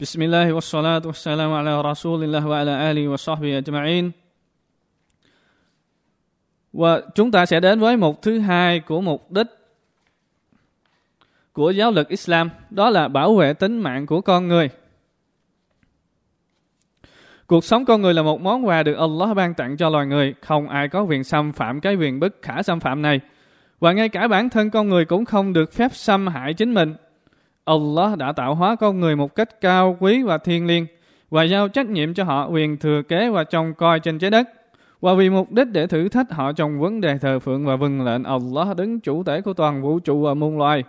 بسم الله والصلاة والسلام على رسول الله وعلى آله وصحبه أجمعين Và chúng ta sẽ đến với mục thứ hai của mục đích của giáo lực Islam, đó là bảo vệ tính mạng của con người. Cuộc sống con người là một món quà được Allah ban tặng cho loài người, không ai có quyền xâm phạm cái quyền bất khả xâm phạm này. Và ngay cả bản thân con người cũng không được phép xâm hại chính mình. Allah đã tạo hóa con người một cách cao quý và thiêng liêng và giao trách nhiệm cho họ quyền thừa kế và trông coi trên trái đất. Và vì mục đích để thử thách họ trong vấn đề thờ phượng và vâng lệnh Allah đứng chủ thể của toàn vũ trụ và muôn loài.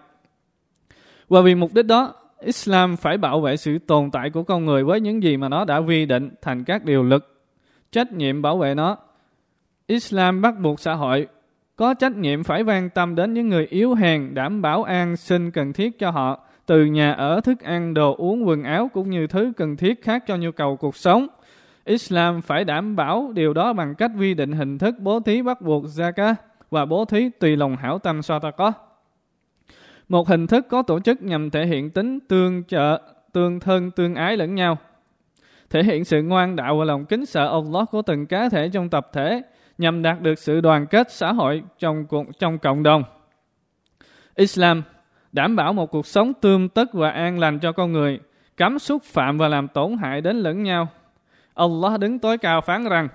Và vì mục đích đó, Islam phải bảo vệ sự tồn tại của con người với những gì mà nó đã quy định thành các điều luật, trách nhiệm bảo vệ nó. Islam bắt buộc xã hội có trách nhiệm phải quan tâm đến những người yếu hèn, đảm bảo an sinh cần thiết cho họ, từ nhà ở, thức ăn, đồ uống, quần áo cũng như thứ cần thiết khác cho nhu cầu cuộc sống. Islam phải đảm bảo điều đó bằng cách quy định hình thức bố thí bắt buộc zakat và bố thí tùy lòng hảo tâm sadaqah. Một hình thức có tổ chức nhằm thể hiện tính tương trợ, tương thân, tương ái lẫn nhau. Thể hiện sự ngoan đạo và lòng kính sợ Allah của từng cá thể trong tập thể nhằm đạt được sự đoàn kết xã hội trong trong cộng đồng. Islam đảm bảo một cuộc sống tươm tất và an lành cho con người, cấm xúc phạm và làm tổn hại đến lẫn nhau. Allah đứng tối cao phán rằng,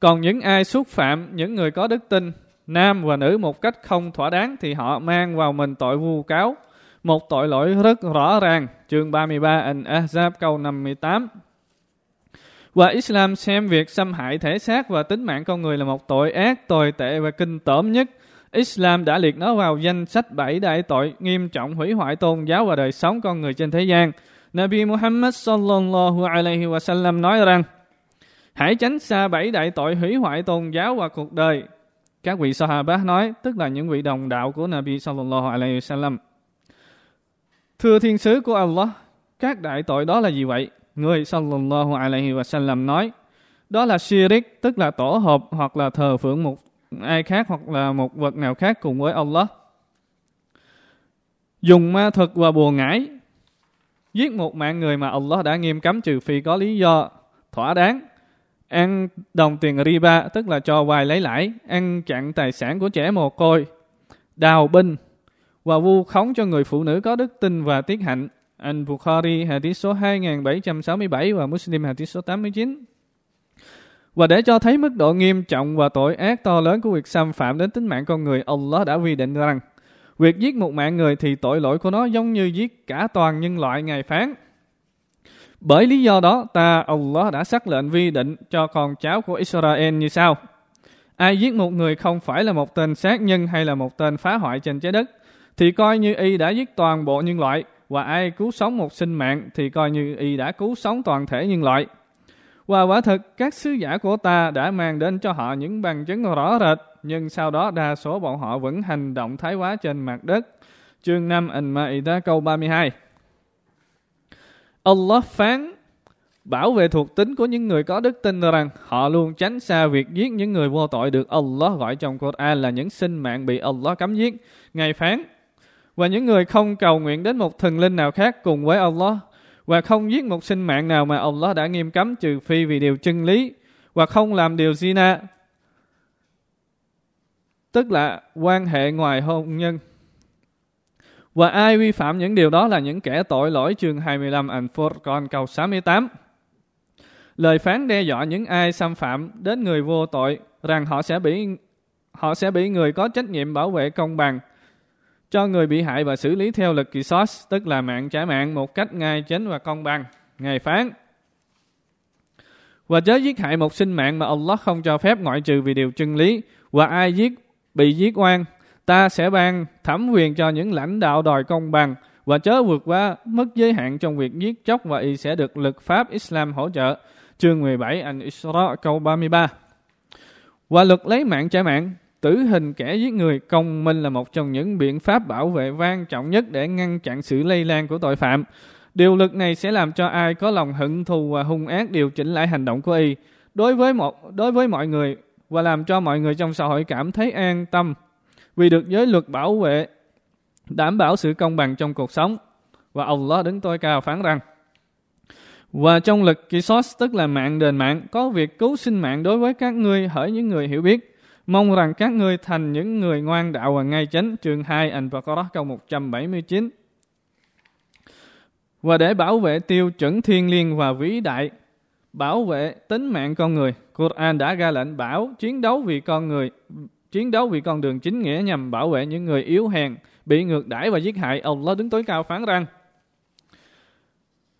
còn những ai xúc phạm những người có đức tin, nam và nữ một cách không thỏa đáng thì họ mang vào mình tội vu cáo, một tội lỗi rất rõ ràng. Chương 33 An-Ahzab câu 58 và Islam xem việc xâm hại thể xác và tính mạng con người là một tội ác, tồi tệ và kinh tởm nhất. Islam đã liệt nó vào danh sách bảy đại tội nghiêm trọng hủy hoại tôn giáo và đời sống con người trên thế gian. Nabi Muhammad sallallahu alaihi wa sallam nói rằng Hãy tránh xa bảy đại tội hủy hoại tôn giáo và cuộc đời. Các vị Sahaba nói, tức là những vị đồng đạo của Nabi sallallahu alaihi wa sallam. Thưa thiên sứ của Allah, các đại tội đó là gì vậy? Người sallallahu alaihi wa sallam nói, đó là shirik, tức là tổ hợp hoặc là thờ phượng một ai khác hoặc là một vật nào khác cùng với Allah. Dùng ma thuật và bùa ngải, giết một mạng người mà Allah đã nghiêm cấm trừ phi có lý do thỏa đáng. Ăn đồng tiền riba, tức là cho vay lấy lãi, ăn chặn tài sản của trẻ mồ côi, đào binh và vu khống cho người phụ nữ có đức tin và tiết hạnh, Anh Bukhari hadith số 2767 và Muslim hadith số 89. Và để cho thấy mức độ nghiêm trọng và tội ác to lớn của việc xâm phạm đến tính mạng con người, Allah đã quy định rằng việc giết một mạng người thì tội lỗi của nó giống như giết cả toàn nhân loại ngày phán. Bởi lý do đó, ta Allah đã xác lệnh vi định cho con cháu của Israel như sau. Ai giết một người không phải là một tên sát nhân hay là một tên phá hoại trên trái đất, thì coi như y đã giết toàn bộ nhân loại và ai cứu sống một sinh mạng thì coi như y đã cứu sống toàn thể nhân loại. Và quả thực các sứ giả của ta đã mang đến cho họ những bằng chứng rõ rệt, nhưng sau đó đa số bọn họ vẫn hành động thái quá trên mặt đất. Chương 5 An-Ma'idah câu 32 Allah phán bảo vệ thuộc tính của những người có đức tin rằng họ luôn tránh xa việc giết những người vô tội được Allah gọi trong Quran là những sinh mạng bị Allah cấm giết. Ngài phán và những người không cầu nguyện đến một thần linh nào khác cùng với Allah và không giết một sinh mạng nào mà Allah đã nghiêm cấm, trừ phi vì điều chân lý và không làm điều zina tức là quan hệ ngoài hôn nhân. Và ai vi phạm những điều đó là những kẻ tội lỗi, chương 25 Al-Furqan câu 68. Lời phán đe dọa những ai xâm phạm đến người vô tội rằng họ sẽ bị, họ sẽ bị người có trách nhiệm bảo vệ công bằng cho người bị hại và xử lý theo lực kỳ sót, tức là mạng trả mạng một cách ngay chính và công bằng. Ngài phán, và chớ giết hại một sinh mạng mà Allah không cho phép ngoại trừ vì điều chân lý. Và ai giết bị giết oan, ta sẽ ban thẩm quyền cho những lãnh đạo đòi công bằng và chớ vượt qua mức giới hạn trong việc giết chóc và y sẽ được lực pháp Islam hỗ trợ. Chương 17 anh Isra câu 33 Và luật lấy mạng trả mạng tử hình kẻ giết người, công minh là một trong những biện pháp bảo vệ quan trọng nhất để ngăn chặn sự lây lan của tội phạm. Điều luật này sẽ làm cho ai có lòng hận thù và hung ác điều chỉnh lại hành động của y đối với một, đối với mọi người và làm cho mọi người trong xã hội cảm thấy an tâm vì được giới luật bảo vệ, đảm bảo sự công bằng trong cuộc sống. Và Allah đứng tối cao phán rằng, và trong lực Kisos, tức là mạng đền mạng, có việc cứu sinh mạng đối với các ngươi hỡi những người hiểu biết. Mong rằng các ngươi thành những người ngoan đạo và ngay chánh. Chương 2 Al-Baqarah câu 179. Và để bảo vệ tiêu chuẩn thiên liêng và vĩ đại, bảo vệ tính mạng con người, Quran đã ra lệnh bảo chiến đấu vì con người, chiến đấu vì con đường chính nghĩa nhằm bảo vệ những người yếu hèn, bị ngược đãi và giết hại. Allah đứng tối cao phán rằng,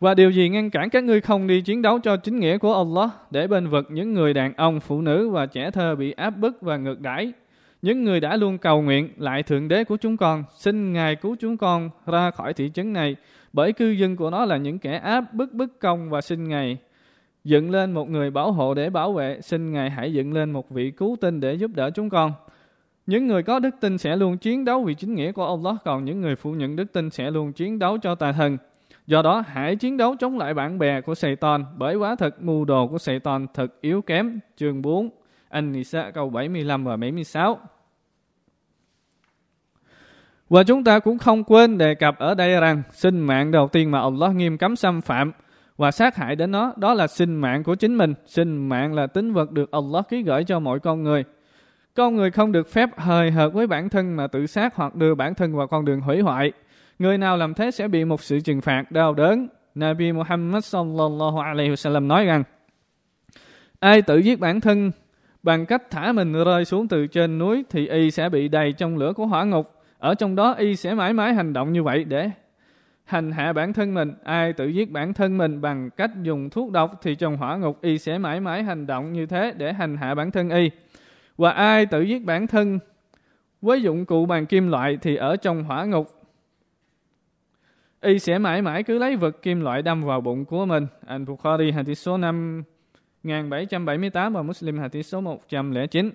và điều gì ngăn cản các ngươi không đi chiến đấu cho chính nghĩa của Allah để bên vực những người đàn ông, phụ nữ và trẻ thơ bị áp bức và ngược đãi? Những người đã luôn cầu nguyện lại Thượng Đế của chúng con, xin Ngài cứu chúng con ra khỏi thị trấn này, bởi cư dân của nó là những kẻ áp bức bức công và xin Ngài dựng lên một người bảo hộ để bảo vệ, xin Ngài hãy dựng lên một vị cứu tinh để giúp đỡ chúng con. Những người có đức tin sẽ luôn chiến đấu vì chính nghĩa của Allah, còn những người phụ nhận đức tin sẽ luôn chiến đấu cho tà thần. Do đó, hãy chiến đấu chống lại bạn bè của Satan bởi quá thực mưu đồ của Satan thật yếu kém. Chương 4, An-Nisa câu 75 và 76. Và chúng ta cũng không quên đề cập ở đây rằng sinh mạng đầu tiên mà Allah nghiêm cấm xâm phạm và sát hại đến nó, đó là sinh mạng của chính mình. Sinh mạng là tính vật được Allah ký gửi cho mọi con người. Con người không được phép hời hợt với bản thân mà tự sát hoặc đưa bản thân vào con đường hủy hoại. Người nào làm thế sẽ bị một sự trừng phạt đau đớn. Nabi Muhammad sallallahu alaihi wasallam nói rằng, ai tự giết bản thân bằng cách thả mình rơi xuống từ trên núi thì y sẽ bị đầy trong lửa của hỏa ngục. Ở trong đó y sẽ mãi mãi hành động như vậy để hành hạ bản thân mình. Ai tự giết bản thân mình bằng cách dùng thuốc độc thì trong hỏa ngục y sẽ mãi mãi hành động như thế để hành hạ bản thân y. Và ai tự giết bản thân với dụng cụ bằng kim loại thì ở trong hỏa ngục y sẽ mãi mãi cứ lấy vật kim loại đâm vào bụng của mình. Anh Bukhari hadith số 5778 và Muslim, hadith số 109.